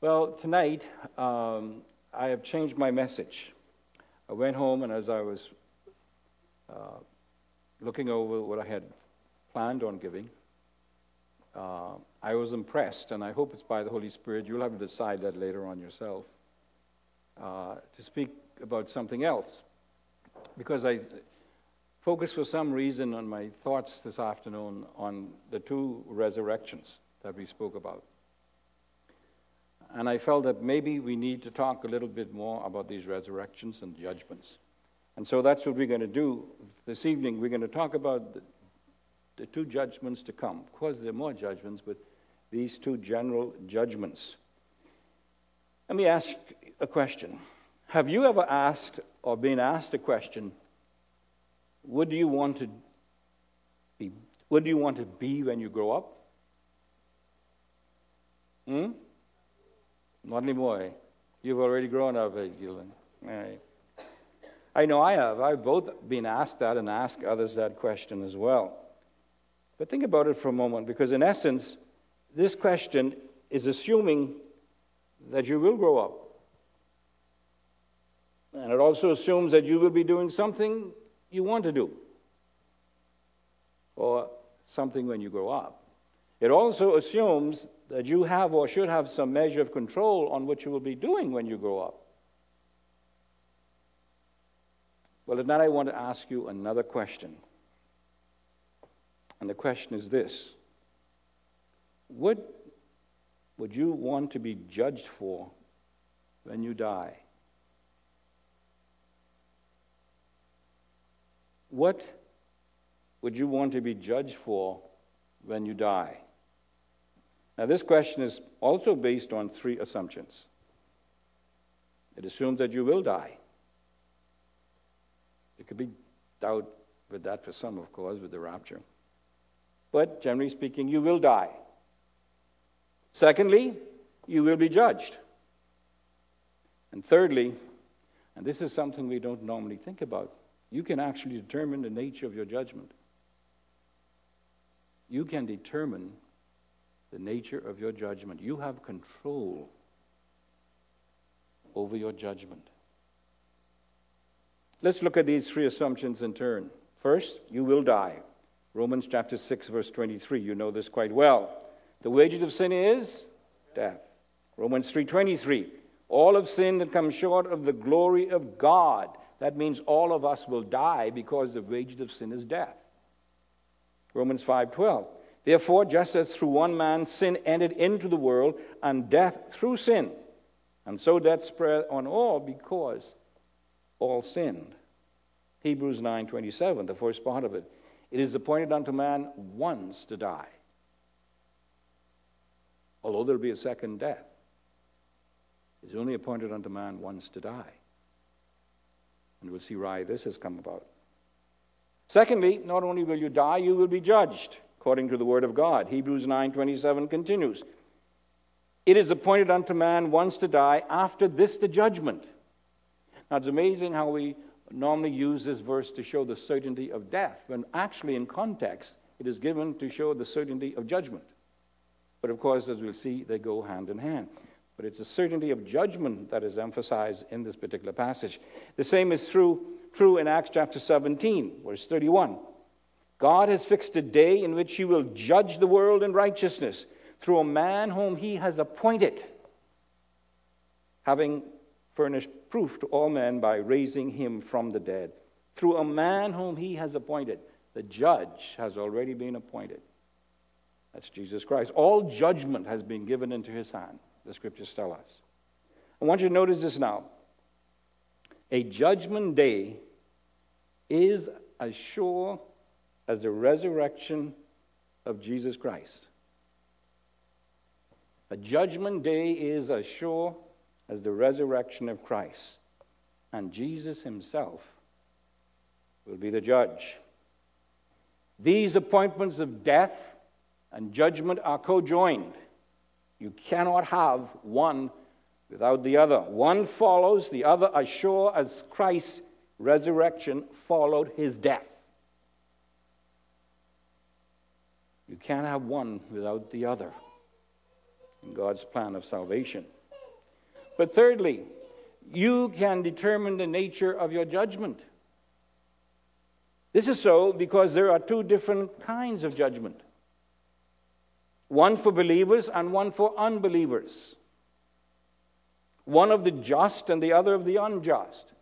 Well, tonight um, I have changed my message. I went home, and as I was uh, looking over what I had planned on giving, uh, I was impressed, and I hope it's by the Holy Spirit. You'll have to decide that later on yourself. Uh, to speak about something else, because I focused for some reason on my thoughts this afternoon on the two resurrections that we spoke about. And I felt that maybe we need to talk a little bit more about these resurrections and judgments. And so that's what we're going to do this evening. We're going to talk about the, the two judgments to come. Of course, there are more judgments, but these two general judgments. Let me ask a question. Have you ever asked or been asked a question, what do you want to be, what do you want to be when you grow up? Hmm? Not anymore. You've already grown up, eh, right. I know I have. I've both been asked that and asked others that question as well. But think about it for a moment, because in essence, this question is assuming that you will grow up. And it also assumes that you will be doing something you want to do, or something when you grow up. It also assumes that you have or should have some measure of control on what you will be doing when you grow up. Well, now I want to ask you another question. And the question is this What would you want to be judged for when you die? What would you want to be judged for when you die? Now, this question is also based on three assumptions. It assumes that you will die. There could be doubt with that for some, of course, with the rapture. But generally speaking, you will die. Secondly, you will be judged. And thirdly, and this is something we don't normally think about, you can actually determine the nature of your judgment. You can determine the nature of your judgment. You have control over your judgment. Let's look at these three assumptions in turn. First, you will die. Romans chapter 6, verse 23. You know this quite well. The wages of sin is death. Romans 3:23. All of sin that comes short of the glory of God. That means all of us will die because the wages of sin is death. Romans 5:12. Therefore, just as through one man sin entered into the world, and death through sin, and so death spread on all because all sinned. Hebrews 9:27, the first part of it. It is appointed unto man once to die. Although there'll be a second death, it's only appointed unto man once to die. And we'll see why this has come about. Secondly, not only will you die, you will be judged according to the word of God. Hebrews 9:27 continues. It is appointed unto man once to die, after this the judgment. Now it's amazing how we normally use this verse to show the certainty of death, when actually in context it is given to show the certainty of judgment. But of course, as we'll see, they go hand in hand. But it's the certainty of judgment that is emphasized in this particular passage. The same is true, true in Acts chapter 17, verse 31. God has fixed a day in which he will judge the world in righteousness through a man whom he has appointed, having furnished proof to all men by raising him from the dead. Through a man whom he has appointed. The judge has already been appointed. That's Jesus Christ. All judgment has been given into his hand, the scriptures tell us. I want you to notice this now. A judgment day is as sure as the resurrection of Jesus Christ. A judgment day is as sure as the resurrection of Christ. And Jesus himself will be the judge. These appointments of death and judgment are co-joined. You cannot have one without the other. One follows the other as sure as Christ's resurrection followed his death. You can't have one without the other in God's plan of salvation. But thirdly, you can determine the nature of your judgment. This is so because there are two different kinds of judgment one for believers and one for unbelievers, one of the just and the other of the unjust,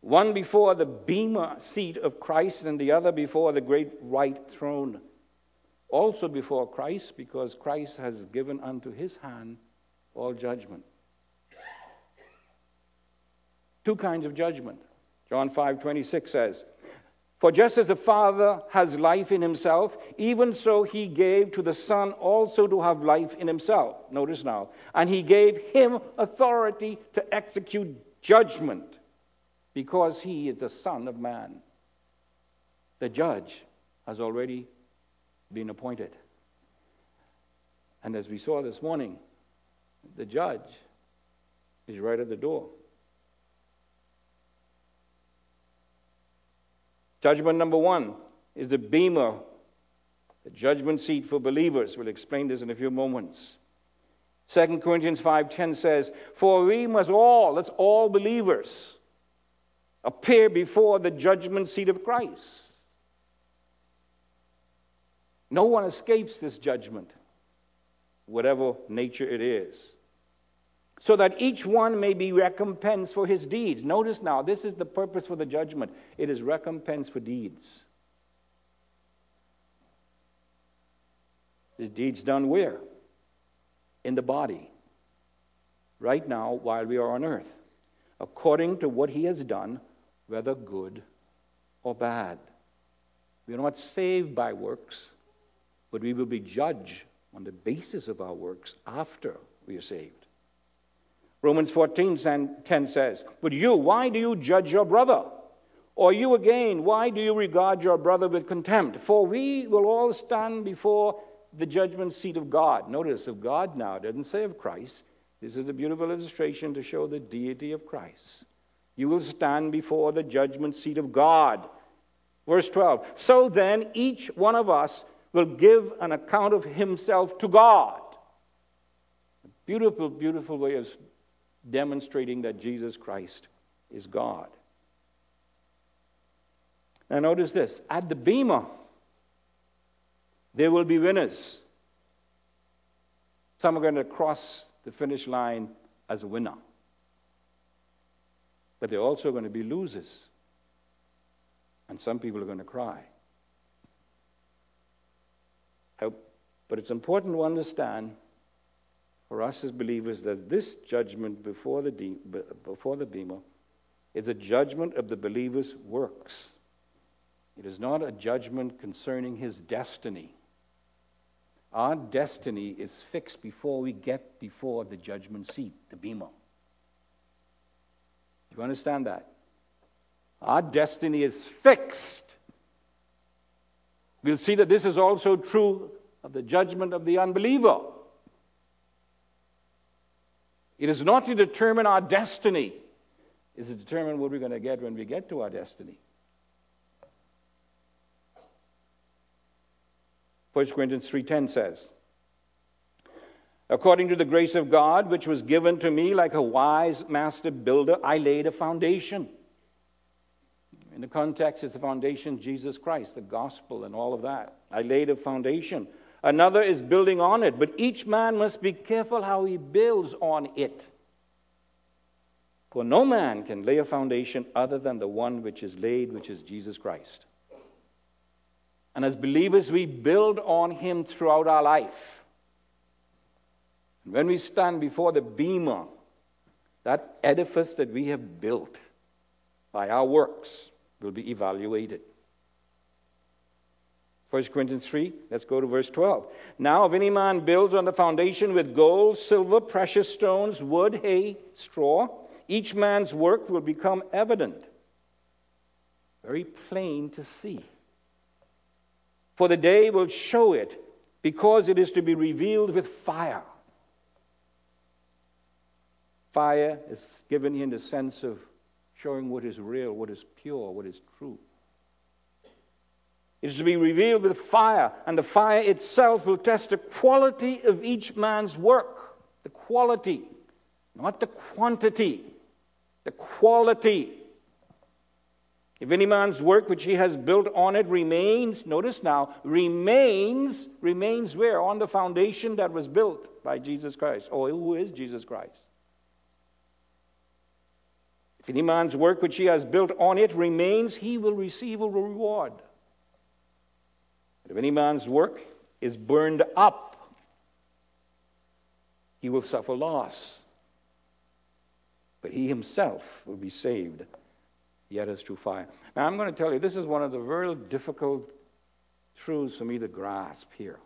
one before the bema seat of Christ and the other before the great white throne. Also before Christ, because Christ has given unto his hand all judgment. Two kinds of judgment. John 5 26 says, For just as the Father has life in himself, even so he gave to the Son also to have life in himself. Notice now. And he gave him authority to execute judgment because he is the Son of Man. The judge has already been appointed. And as we saw this morning, the judge is right at the door. Judgment number one is the bema, the judgment seat for believers. We'll explain this in a few moments. 2 Corinthians 5:10 says, "For we must all, that's all believers, appear before the judgment seat of Christ." No one escapes this judgment, whatever nature it is so that each one may be recompensed for his deeds. Notice now, this is the purpose for the judgment it is recompense for deeds. His deeds done where? In the body. Right now, while we are on earth, according to what he has done, whether good or bad. We are not saved by works, but we will be judged on the basis of our works after we are saved. Romans 14 10 says, But you, why do you judge your brother? Or you again, why do you regard your brother with contempt? For we will all stand before the judgment seat of God. Notice of God now, doesn't say of Christ. This is a beautiful illustration to show the deity of Christ. You will stand before the judgment seat of God. Verse 12. So then, each one of us will give an account of himself to God. Beautiful, beautiful way of demonstrating that Jesus Christ is God. Now, notice this at the Bema, there will be winners. Some are going to cross the finish line as a winner, but they're also going to be losers. And some people are going to cry. But it's important to understand for us as believers that this judgment before the, de- before the Bema is a judgment of the believer's works. It is not a judgment concerning his destiny. Our destiny is fixed before we get before the judgment seat, the Bema. Do you understand that? Our destiny is fixed. We'll see that this is also true of the judgment of the unbeliever. It is not to determine our destiny, it's to determine what we're going to get when we get to our destiny. 1 Corinthians 3:10 says, According to the grace of God, which was given to me like a wise master builder, I laid a foundation. In the context, it's the foundation, Jesus Christ, the gospel, and all of that. I laid a foundation. Another is building on it, but each man must be careful how he builds on it. For no man can lay a foundation other than the one which is laid, which is Jesus Christ. And as believers, we build on him throughout our life. And when we stand before the Bema, that edifice that we have built by our works will be evaluated. 1 Corinthians 3, let's go to verse 12. Now, if any man builds on the foundation with gold, silver, precious stones, wood, hay, straw, each man's work will become evident, very plain to see. For the day will show it, because it is to be revealed with fire. Fire is given in the sense of showing what is real, what is pure, what is true. It is to be revealed with fire, and the fire itself will test the quality of each man's work. The quality. not the quantity, the quality. If any man's work which he has built on it remains, notice now, remains, remains where? On the foundation that was built by Jesus Christ. Oh, who is Jesus Christ? If any man's work which he has built on it remains, he will receive a reward. But if any man's work is burned up, he will suffer loss. But he himself will be saved, yet as through fire. Now, I'm going to tell you, this is one of the very difficult truths for me to grasp here.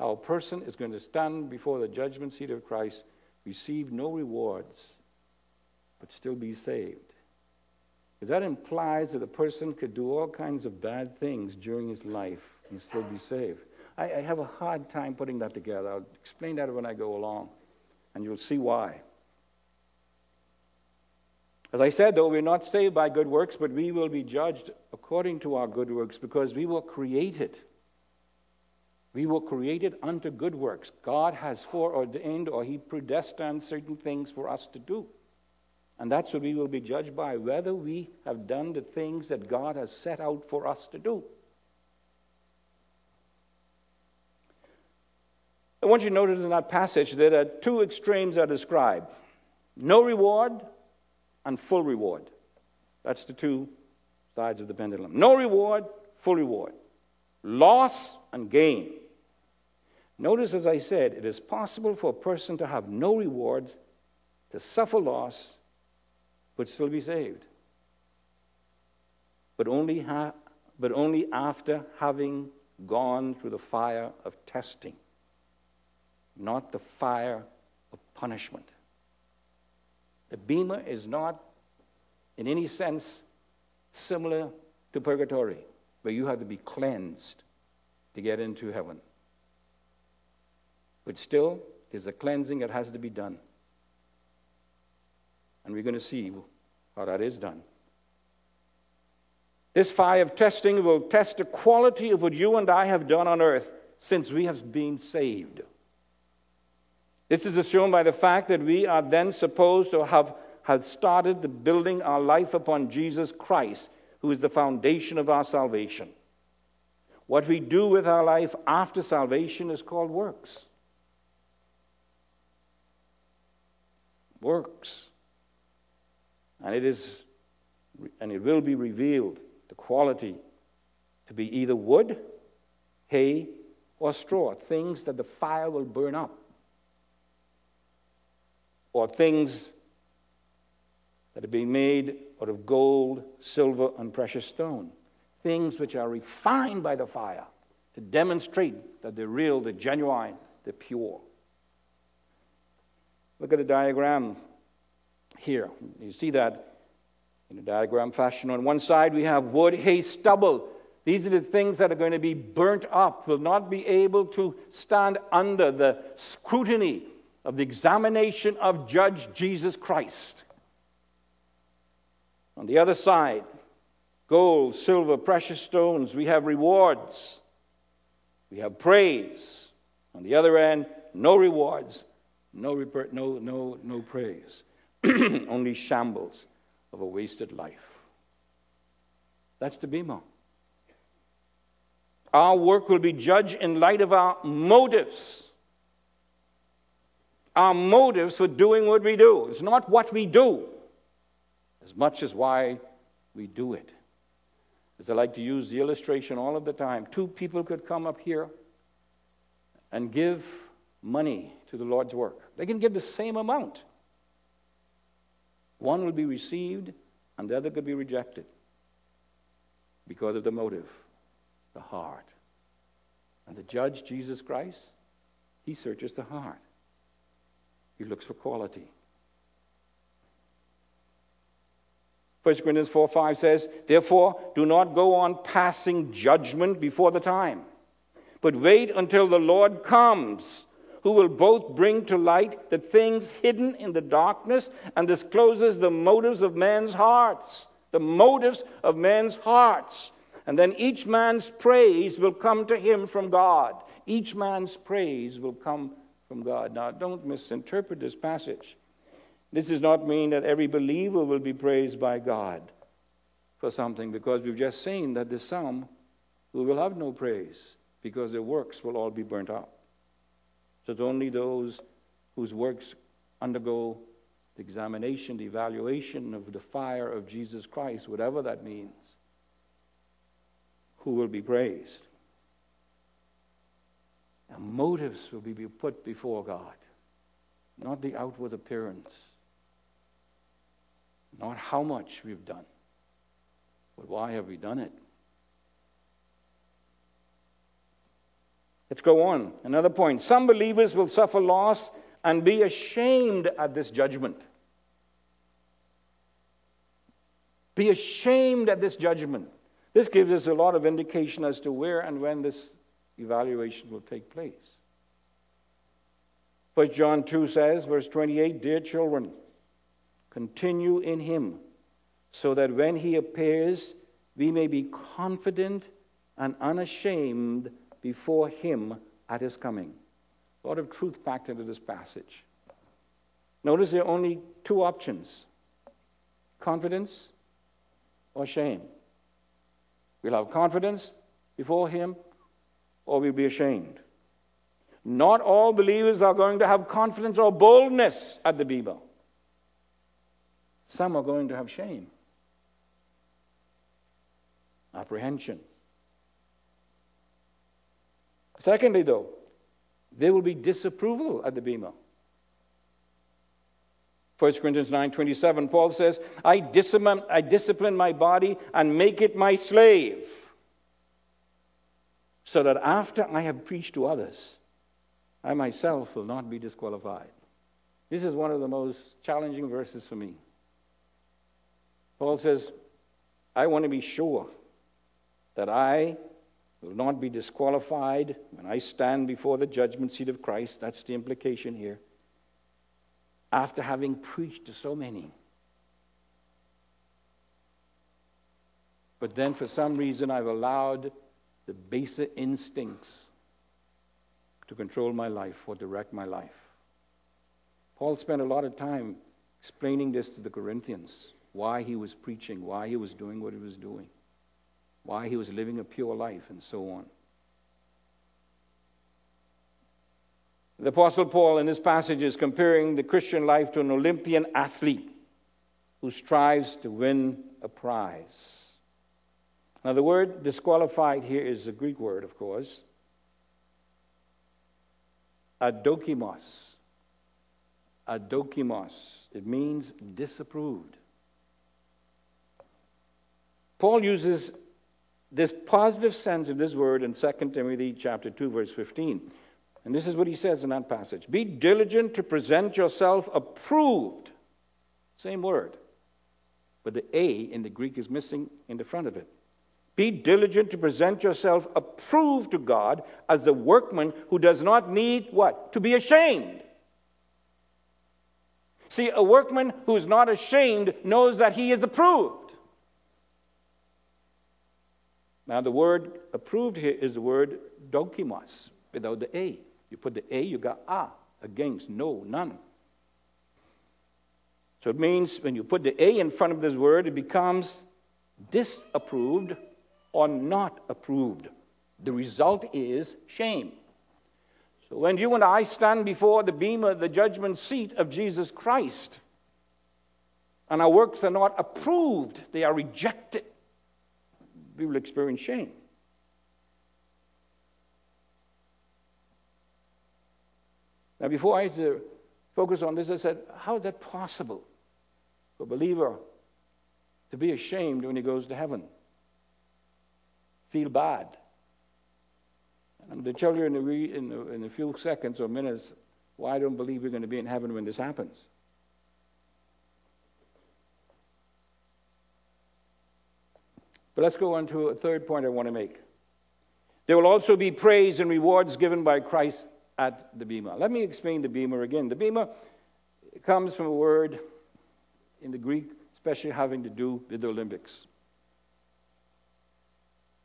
How a person is going to stand before the judgment seat of Christ, receive no rewards, but still be saved. Because that implies that a person could do all kinds of bad things during his life and still be saved. I, I have a hard time putting that together. I'll explain that when I go along, and you'll see why. As I said, though, we're not saved by good works, but we will be judged according to our good works because we were created. We were created unto good works. God has foreordained or He predestined certain things for us to do. And that's what we will be judged by, whether we have done the things that God has set out for us to do. I want you to notice in that passage that two extremes are described no reward and full reward. That's the two sides of the pendulum. No reward, full reward. Loss and gain. Notice, as I said, it is possible for a person to have no rewards, to suffer loss, would still be saved. But only, ha- but only after having gone through the fire of testing, not the fire of punishment. The Bema is not, in any sense, similar to purgatory, where you have to be cleansed to get into heaven. But still, there's a cleansing that has to be done. And we're going to see how that is done. This fire of testing will test the quality of what you and I have done on earth since we have been saved. This is shown by the fact that we are then supposed to have, have started the building our life upon Jesus Christ, who is the foundation of our salvation. What we do with our life after salvation is called works. Works. And it is and it will be revealed the quality to be either wood, hay, or straw, things that the fire will burn up, or things that have been made out of gold, silver, and precious stone, things which are refined by the fire to demonstrate that they're real, they're genuine, they're pure. Look at the diagram here. You see that in a diagram fashion. On one side, we have wood, hay, stubble. These are the things that are going to be burnt up, will not be able to stand under the scrutiny of the examination of Judge Jesus Christ. On the other side, gold, silver, precious stones, we have rewards, we have praise. On the other end, no rewards, no, no, no, no praise. only shambles of a wasted life. That's the Bema. Our work will be judged in light of our motives. Our motives for doing what we do. It's not what we do as much as why we do it. As I like to use the illustration all of the time, two people could come up here and give money to the Lord's work. They can give the same amount. One will be received and the other could be rejected because of the motive, the heart. And the judge, Jesus Christ, he searches the heart, he looks for quality. 1 Corinthians 4 5 says, Therefore, do not go on passing judgment before the time, but wait until the Lord comes who will both bring to light the things hidden in the darkness and discloses the motives of men's hearts. The motives of men's hearts. And then each man's praise will come to him from God. Each man's praise will come from God. Now, don't misinterpret this passage. This does not mean that every believer will be praised by God for something, because we've just seen that there's some who will have no praise because their works will all be burnt up. It's only those whose works undergo the examination, the evaluation of the fire of Jesus Christ, whatever that means, who will be praised. Our motives will be put before God, not the outward appearance, not how much we've done, but why have we done it? Let's go on. Another point. Some believers will suffer loss and be ashamed at this judgment. Be ashamed at this judgment. This gives us a lot of indication as to where and when this evaluation will take place. First John 2 says, verse 28, Dear children, continue in him, so that when he appears, we may be confident and unashamed before him at his coming. A lot of truth packed into this passage. Notice there are only two options confidence or shame. We'll have confidence before him or we'll be ashamed. Not all believers are going to have confidence or boldness at the Bema. Some are going to have shame, apprehension. Secondly, though, there will be disapproval at the Bema. 1 Corinthians 9:27, Paul says, I discipline, I discipline my body and make it my slave, so that after I have preached to others, I myself will not be disqualified. This is one of the most challenging verses for me. Paul says, I want to be sure that I will not be disqualified when I stand before the judgment seat of Christ. That's the implication here. After having preached to so many. But then, for some reason, I've allowed the baser instincts to control my life or direct my life. Paul spent a lot of time explaining this to the Corinthians why he was preaching, why he was doing what he was doing why he was living a pure life, and so on. The Apostle Paul, in this passage, is comparing the Christian life to an Olympian athlete who strives to win a prize. Now, the word disqualified here is a Greek word, of course. Adokimos. Adokimos. It means disapproved. Paul uses this positive sense of this word in 2 Timothy chapter 2 verse 15. And this is what he says in that passage. Be diligent to present yourself approved. Same word. But the A in the Greek is missing in the front of it. Be diligent to present yourself approved to God as a workman who does not need what? To be ashamed. See, a workman who is not ashamed knows that he is approved. Now, the word approved here is the word dokimos, without the A. You put the A, you got a, against, no, none. So it means when you put the A in front of this word, it becomes disapproved or not approved. The result is shame. So when you and I stand before the bema, the judgment seat of Jesus Christ, and our works are not approved, they are rejected we will experience shame. Now, before I focus on this, I said, how is that possible for a believer to be ashamed when he goes to heaven? Feel bad. And I'm going to tell you in a, in, a, in a few seconds or minutes why I don't believe we're going to be in heaven when this happens. But let's go on to a third point I want to make. There will also be praise and rewards given by Christ at the Bema. Let me explain the Bema again. The Bema comes from a word in the Greek, especially having to do with the Olympics.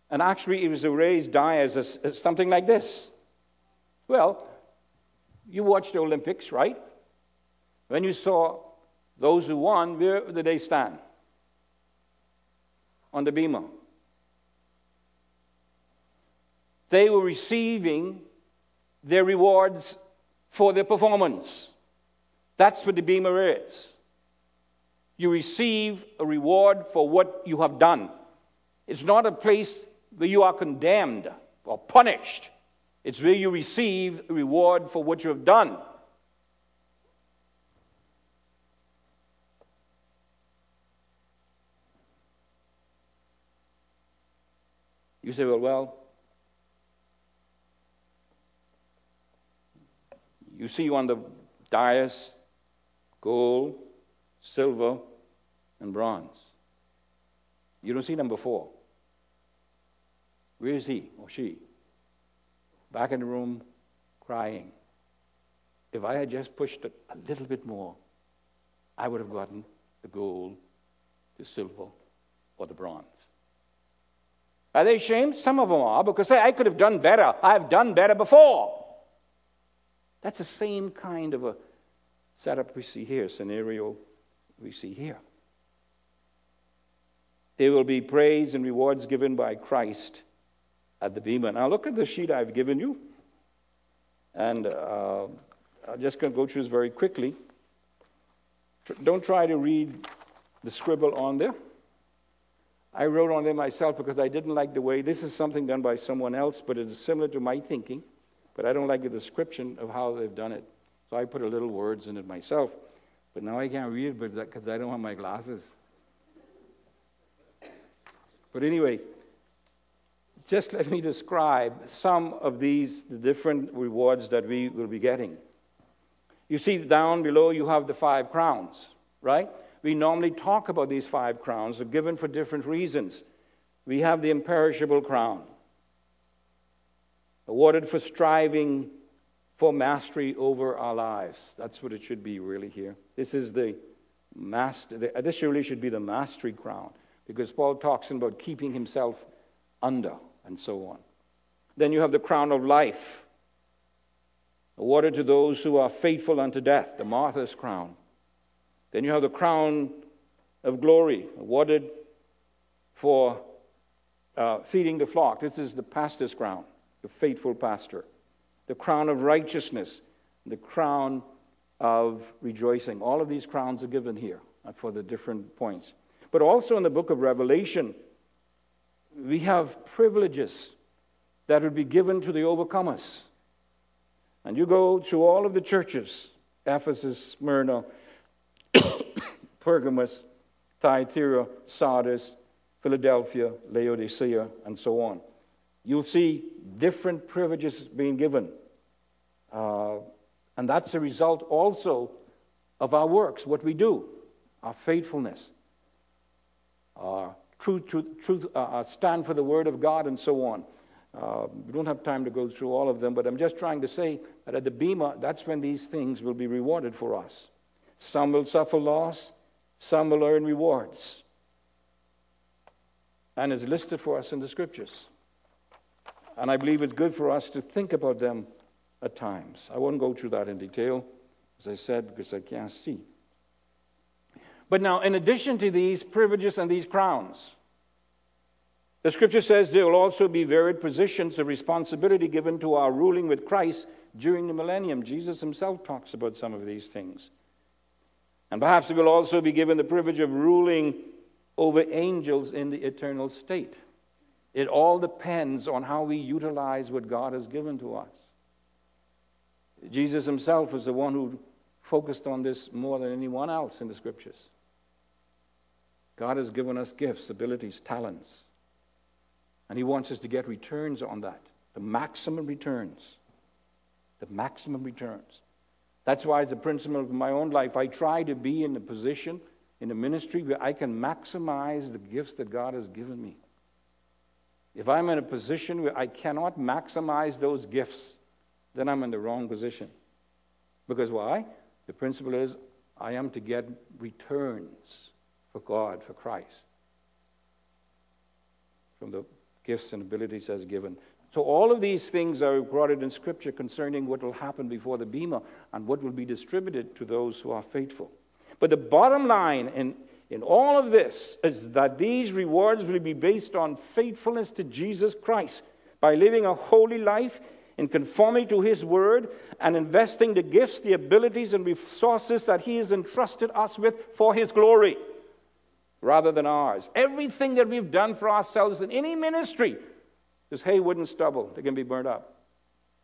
And actually, it was a raised dais, a, as something like this. Well, you watched the Olympics, right? When you saw those who won, where did they stand? On the bema. They were receiving their rewards for their performance. That's what the bema is. You receive a reward for what you have done. It's not a place where you are condemned or punished, it's where you receive a reward for what you have done. You say, well, well, you see on the dais gold, silver, and bronze. You don't see them before. Where is he or she? Back in the room, crying. If I had just pushed it a little bit more, I would have gotten the gold, the silver, or the bronze. Are they ashamed? Some of them are because say I could have done better. I've done better before. That's the same kind of a setup we see here, scenario we see here. There will be praise and rewards given by Christ at the Bema. Now, look at the sheet I've given you. And uh, I'm just going to go through this very quickly. Don't try to read the scribble on there. I wrote on there myself because I didn't like the way this is something done by someone else, but it is similar to my thinking. But I don't like the description of how they've done it. So I put a little words in it myself. But now I can't read it because I don't have my glasses. But anyway, just let me describe some of these the different rewards that we will be getting. You see down below you have the five crowns, right? We normally talk about these five crowns, are given for different reasons. We have the imperishable crown, awarded for striving for mastery over our lives. That's what it should be, really, here. This is the master, uh, this really should be the mastery crown, because Paul talks about keeping himself under and so on. Then you have the crown of life, awarded to those who are faithful unto death, the martyr's crown. Then you have the crown of glory awarded for uh, feeding the flock. This is the pastor's crown, the faithful pastor. The crown of righteousness, the crown of rejoicing. All of these crowns are given here uh, for the different points. But also in the book of Revelation, we have privileges that would be given to the overcomers. And you go to all of the churches Ephesus, Smyrna, Pergamos, Thyatira, Sardis, Philadelphia, Laodicea, and so on. You'll see different privileges being given. Uh, and that's a result also of our works, what we do, our faithfulness, our truth, truth, truth uh, stand for the word of God, and so on. Uh, we don't have time to go through all of them, but I'm just trying to say that at the Bema, that's when these things will be rewarded for us. Some will suffer loss, some will earn rewards. And is listed for us in the scriptures. And I believe it's good for us to think about them at times. I won't go through that in detail, as I said, because I can't see. But now, in addition to these privileges and these crowns, the scripture says there will also be varied positions of responsibility given to our ruling with Christ during the millennium. Jesus himself talks about some of these things. And perhaps we will also be given the privilege of ruling over angels in the eternal state. It all depends on how we utilize what God has given to us. Jesus himself was the one who focused on this more than anyone else in the scriptures. God has given us gifts, abilities, talents, and He wants us to get returns on that the maximum returns. The maximum returns. That's why, as a principle of my own life, I try to be in a position in a ministry where I can maximize the gifts that God has given me. If I'm in a position where I cannot maximize those gifts, then I'm in the wrong position. Because why? The principle is I am to get returns for God, for Christ, from the gifts and abilities as given. So, all of these things are recorded in Scripture concerning what will happen before the Bema and what will be distributed to those who are faithful. But the bottom line in, in all of this is that these rewards will be based on faithfulness to Jesus Christ by living a holy life in conformity to His word and investing the gifts, the abilities, and resources that He has entrusted us with for His glory rather than ours. Everything that we've done for ourselves in any ministry is hay, wood, and stubble. They can be burned up.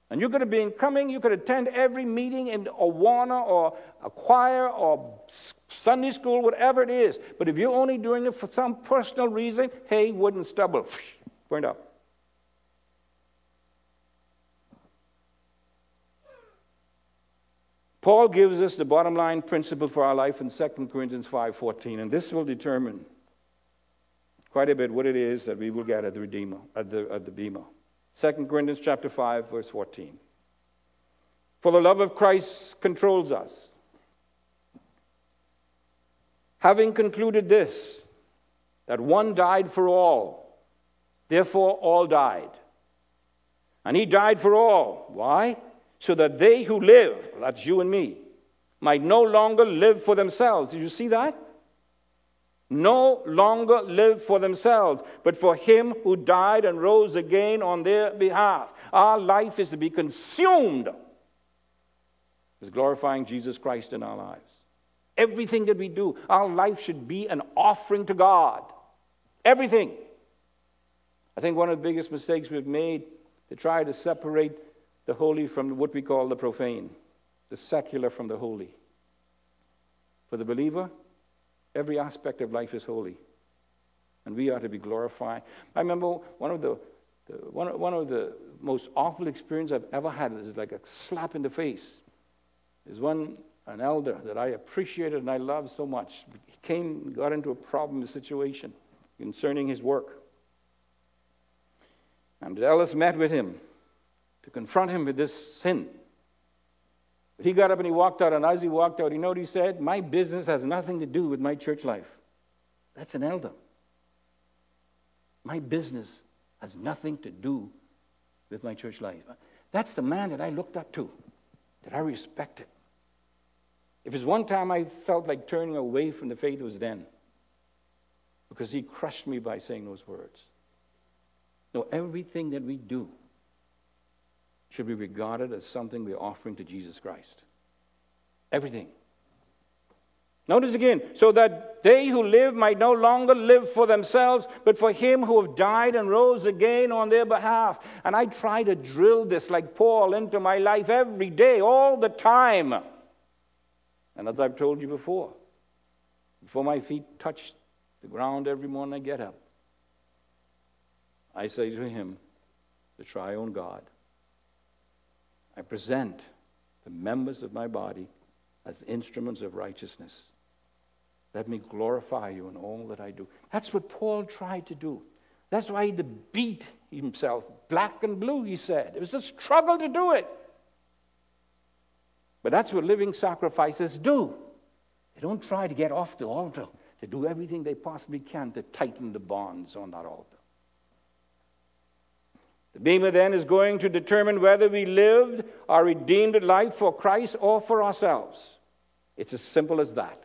And you could have been coming, you could attend every meeting in Awana or a choir or Sunday school, whatever it is. But if you're only doing it for some personal reason, hay, wood, and stubble, burned up. Paul gives us the bottom line principle for our life in 2 Corinthians 5:14, and this will determine quite a bit what it is that we will get at the Redeemer, at the, at the Bema. 2 Corinthians chapter 5, verse 14. For the love of Christ controls us. Having concluded this, that one died for all, therefore all died. And he died for all. Why? so that they who live, that's you and me, might no longer live for themselves. Did you see that? No longer live for themselves, but for him who died and rose again on their behalf. Our life is to be consumed with glorifying Jesus Christ in our lives. Everything that we do, our life should be an offering to God. Everything. I think one of the biggest mistakes we've made to try to separate the holy from what we call the profane, the secular from the holy. For the believer, every aspect of life is holy. And we are to be glorified. I remember one of the, the one, one of the most awful experiences I've ever had This is like a slap in the face. There's one, an elder that I appreciated and I loved so much. He came, got into a problem, situation concerning his work. And Ellis met with him to confront him with this sin. He got up and he walked out, and as he walked out, you know what he said? My business has nothing to do with my church life. That's an elder. My business has nothing to do with my church life. That's the man that I looked up to, that I respected. If it's one time I felt like turning away from the faith, it was then. Because he crushed me by saying those words. No, everything that we do should be regarded as something we're offering to Jesus Christ. Everything. Notice again, so that they who live might no longer live for themselves, but for him who have died and rose again on their behalf. And I try to drill this like Paul into my life every day, all the time. And as I've told you before, before my feet touch the ground every morning I get up, I say to him, the triune God, I present the members of my body as instruments of righteousness. Let me glorify you in all that I do. That's what Paul tried to do. That's why he beat himself black and blue, he said. It was a struggle to do it. But that's what living sacrifices do. They don't try to get off the altar, they do everything they possibly can to tighten the bonds on that altar. The Bema then is going to determine whether we lived our redeemed life for Christ or for ourselves. It's as simple as that.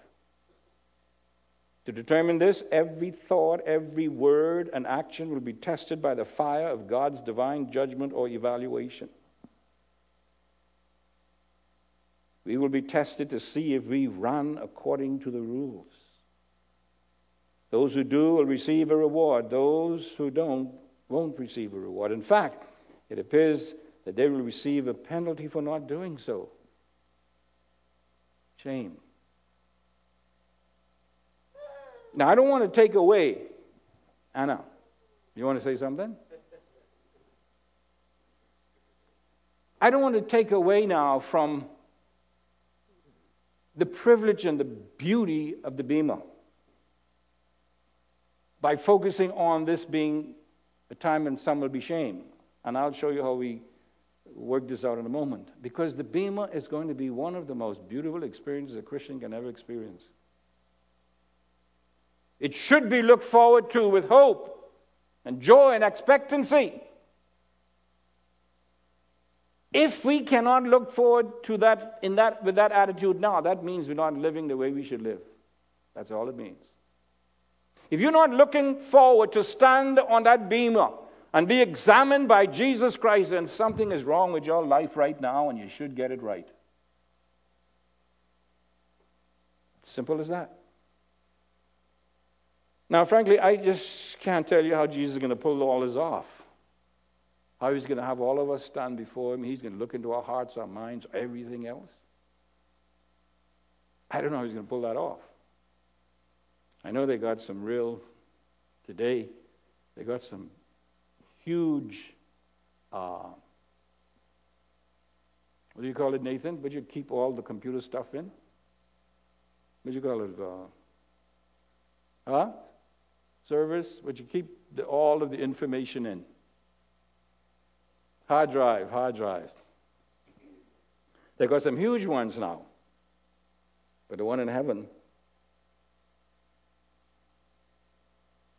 To determine this, every thought, every word, and action will be tested by the fire of God's divine judgment or evaluation. We will be tested to see if we run according to the rules. Those who do will receive a reward, those who don't won't receive a reward. In fact, it appears that they will receive a penalty for not doing so. Shame. Now, I don't want to take away, Anna, you want to say something? I don't want to take away now from the privilege and the beauty of the Bema by focusing on this being a time when some will be shamed. And I'll show you how we work this out in a moment. Because the Bema is going to be one of the most beautiful experiences a Christian can ever experience. It should be looked forward to with hope and joy and expectancy. If we cannot look forward to that, in that with that attitude now, that means we're not living the way we should live. That's all it means. If you're not looking forward to stand on that bema and be examined by Jesus Christ, then something is wrong with your life right now and you should get it right. Simple as that. Now, frankly, I just can't tell you how Jesus is going to pull all this off. How he's going to have all of us stand before him. He's going to look into our hearts, our minds, everything else. I don't know how he's going to pull that off. I know they got some real, today, they got some huge, uh, what do you call it, Nathan? But you keep all the computer stuff in? What do you call it? Uh, huh? Service? but you keep the, all of the information in? Hard drive, hard drive. They got some huge ones now. But the one in heaven,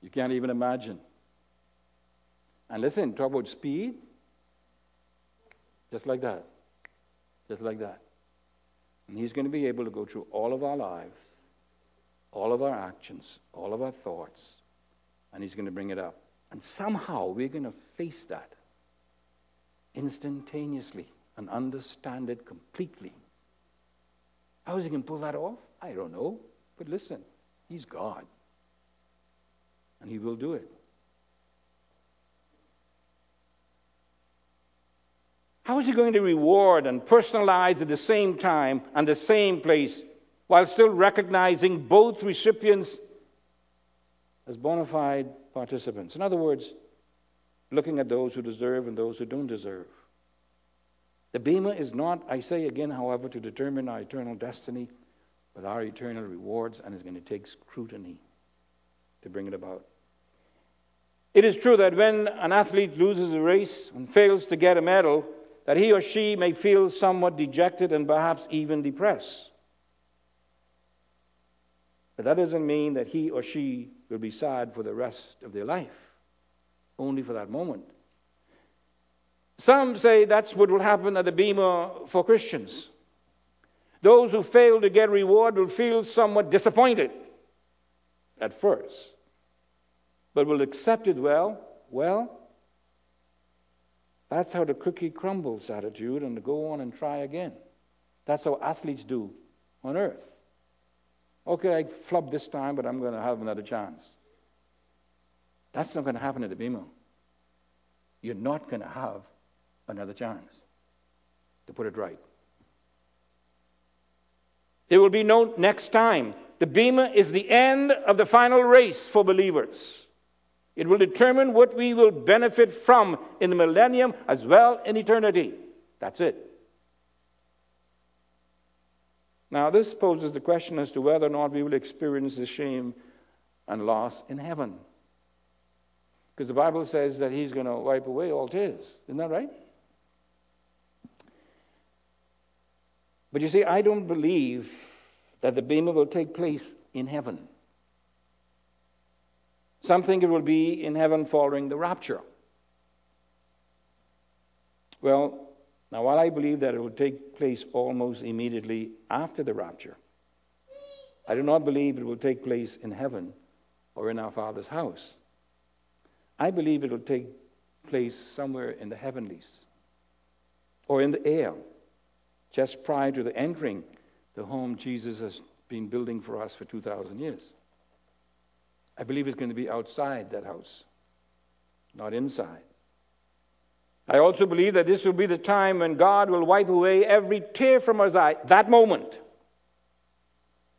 You can't even imagine. And listen, talk about speed. Just like that. Just like that. And He's going to be able to go through all of our lives, all of our actions, all of our thoughts, and He's going to bring it up. And somehow we're going to face that instantaneously and understand it completely. How is He going to pull that off? I don't know. But listen, He's God and He will do it. How is He going to reward and personalize at the same time and the same place while still recognizing both recipients as bona fide participants? In other words, looking at those who deserve and those who don't deserve. The Bema is not, I say again, however, to determine our eternal destiny, but our eternal rewards, and is going to take scrutiny to bring it about. It is true that when an athlete loses a race and fails to get a medal, that he or she may feel somewhat dejected and perhaps even depressed. But that doesn't mean that he or she will be sad for the rest of their life, only for that moment. Some say that's what will happen at the Bema for Christians. Those who fail to get reward will feel somewhat disappointed at first but will accept it well, well, that's how the cookie crumbles attitude and go on and try again. That's how athletes do on earth. Okay, I flubbed this time, but I'm going to have another chance. That's not going to happen at the Bema. You're not going to have another chance to put it right. There will be no next time. The Bema is the end of the final race for believers. It will determine what we will benefit from in the millennium as well in eternity. That's it. Now, this poses the question as to whether or not we will experience the shame and loss in heaven. Because the Bible says that He's going to wipe away all tears. Isn't that right? But you see, I don't believe that the Bema will take place in heaven. Some think it will be in heaven following the rapture. Well, now while I believe that it will take place almost immediately after the rapture, I do not believe it will take place in heaven or in our Father's house. I believe it will take place somewhere in the heavenlies or in the air, just prior to the entering the home Jesus has been building for us for 2,000 years. I believe it's going to be outside that house, not inside. I also believe that this will be the time when God will wipe away every tear from our eye. That moment.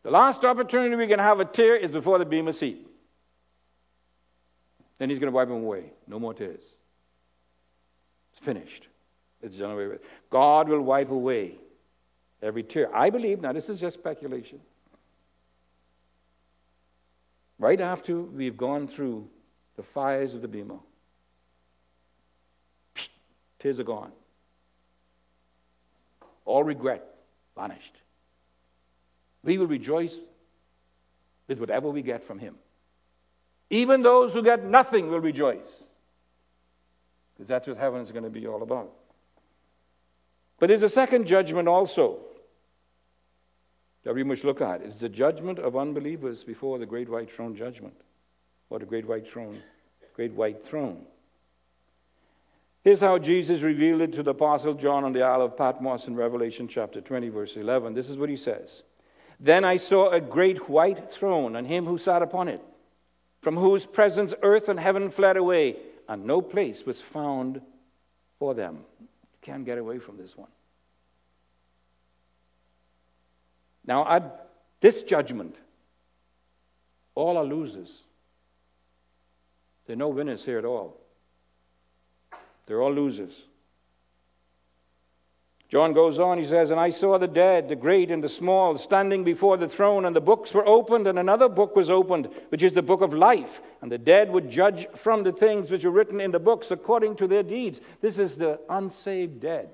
The last opportunity we can have a tear is before the beam bema seat. Then he's going to wipe them away. No more tears. It's finished. It's done away with. God will wipe away every tear. I believe, now this is just speculation. Right after we've gone through the fires of the Bema, tears are gone. All regret vanished. We will rejoice with whatever we get from Him. Even those who get nothing will rejoice. Because that's what heaven is going to be all about. But there's a second judgment also that we must look at. It's the judgment of unbelievers before the great white throne judgment, or the great white throne, great white throne. Here's how Jesus revealed it to the Apostle John on the Isle of Patmos in Revelation chapter 20, verse 11. This is what he says Then I saw a great white throne, and him who sat upon it, from whose presence earth and heaven fled away, and no place was found for them. Can't get away from this one. Now, at this judgment, all are losers. There are no winners here at all. They're all losers. John goes on, he says, And I saw the dead, the great and the small, standing before the throne, and the books were opened, and another book was opened, which is the book of life. And the dead would judge from the things which are written in the books according to their deeds. This is the unsaved dead.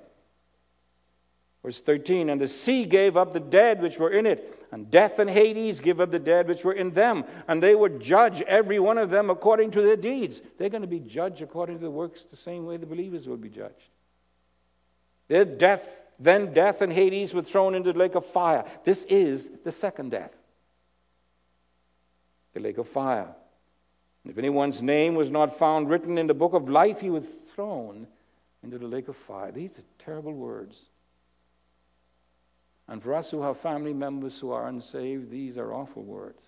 Verse 13, And the sea gave up the dead which were in it, and death and Hades give up the dead which were in them, and they would judge every one of them according to their deeds. They're going to be judged according to the works the same way the believers will be judged. Their death, then death and Hades were thrown into the lake of fire. This is the second death. The lake of fire. And if anyone's name was not found written in the book of life, he was thrown into the lake of fire. These are terrible words. And for us who have family members who are unsaved, these are awful words.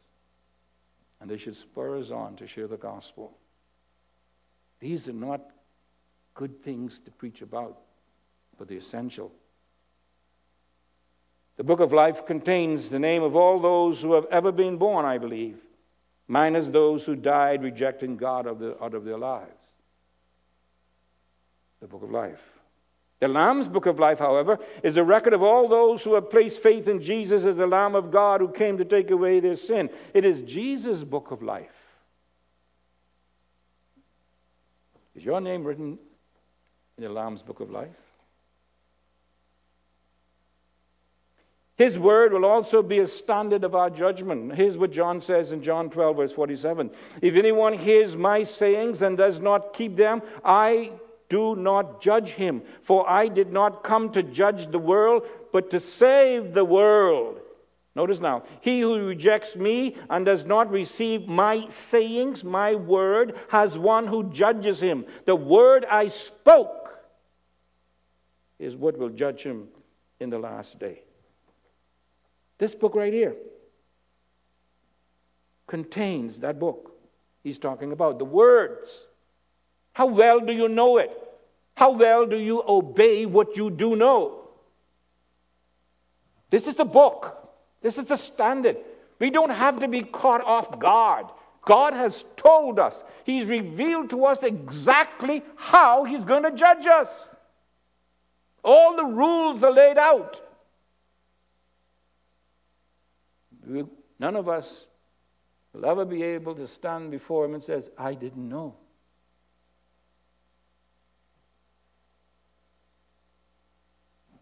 And they should spur us on to share the gospel. These are not good things to preach about, but the essential. The book of life contains the name of all those who have ever been born, I believe, minus those who died rejecting God of the, out of their lives. The book of life. The Lamb's Book of Life, however, is a record of all those who have placed faith in Jesus as the Lamb of God who came to take away their sin. It is Jesus' Book of Life. Is your name written in the Lamb's Book of Life? His word will also be a standard of our judgment. Here's what John says in John 12, verse 47. If anyone hears my sayings and does not keep them, I do not judge him, for I did not come to judge the world, but to save the world. Notice now, he who rejects me and does not receive my sayings, my word, has one who judges him. The word I spoke is what will judge him in the last day. This book right here contains that book he's talking about, the words how well do you know it? How well do you obey what you do know? This is the book. This is the standard. We don't have to be caught off guard. God has told us, He's revealed to us exactly how He's going to judge us. All the rules are laid out. None of us will ever be able to stand before Him and says, I didn't know.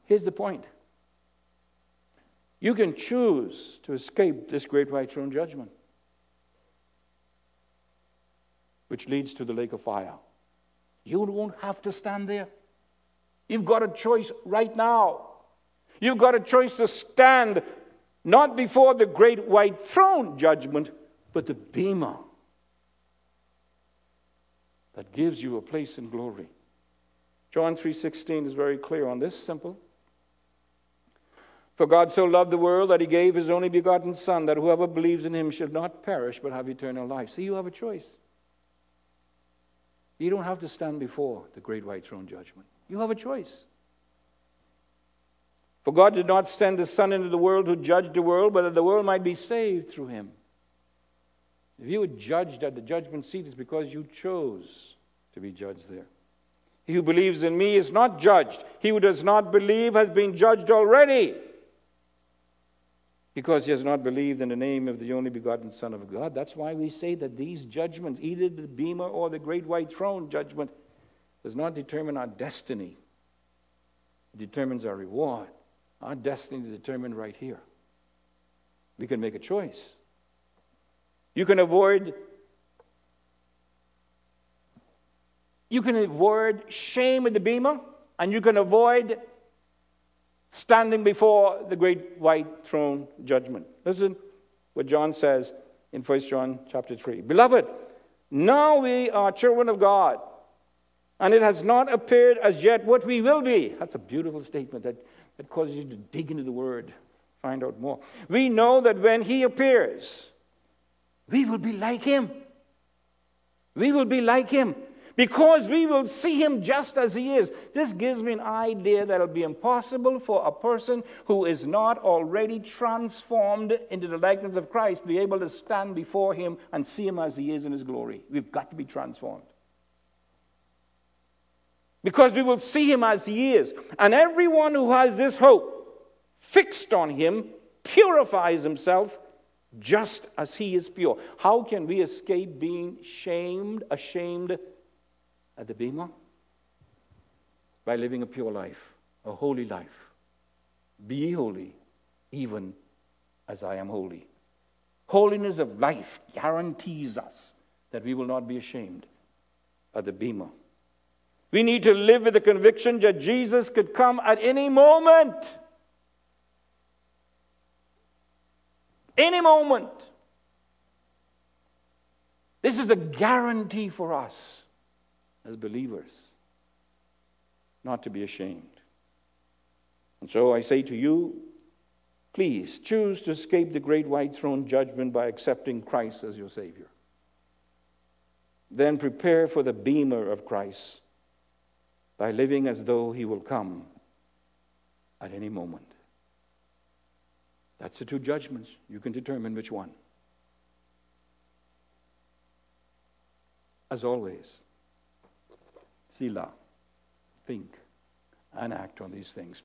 Here's the point you can choose to escape this great white throne judgment, which leads to the lake of fire. You won't have to stand there. You've got a choice right now. You've got a choice to stand not before the great white throne judgment, but the bema that gives you a place in glory. John 3:16 is very clear on this simple. For God so loved the world that he gave his only begotten Son, that whoever believes in him should not perish but have eternal life. See, you have a choice. You don't have to stand before the great white throne judgment. You have a choice. For God did not send his Son into the world to judge the world, but that the world might be saved through him. If you were judged at the judgment seat, it's because you chose to be judged there. He who believes in me is not judged. He who does not believe has been judged already because he has not believed in the name of the only begotten Son of God. That's why we say that these judgments, either the Bema or the great white throne judgment, does not determine our destiny. It determines our reward. Our destiny is determined right here. We can make a choice. You can avoid you can avoid shame in the Bema, and you can avoid standing before the great white throne judgment. Listen what John says in 1 John chapter 3. Beloved, now we are children of God, and it has not appeared as yet what we will be. That's a beautiful statement that, that causes you to dig into the word, find out more. We know that when he appears, we will be like him. We will be like him because we will see him just as he is. This gives me an idea that it'll be impossible for a person who is not already transformed into the likeness of Christ to be able to stand before him and see him as he is in his glory. We've got to be transformed. Because we will see him as he is. And everyone who has this hope fixed on him purifies himself just as he is pure. How can we escape being shamed, ashamed, at the Bema? By living a pure life, a holy life. Be holy, even as I am holy. Holiness of life guarantees us that we will not be ashamed at the Bema. We need to live with the conviction that Jesus could come at any moment. Any moment. This is a guarantee for us as believers, not to be ashamed. And so I say to you, please choose to escape the great white throne judgment by accepting Christ as your Savior. Then prepare for the Bema of Christ by living as though He will come at any moment. That's the two judgments. You can determine which one. As always, Selah. Think and act on these things.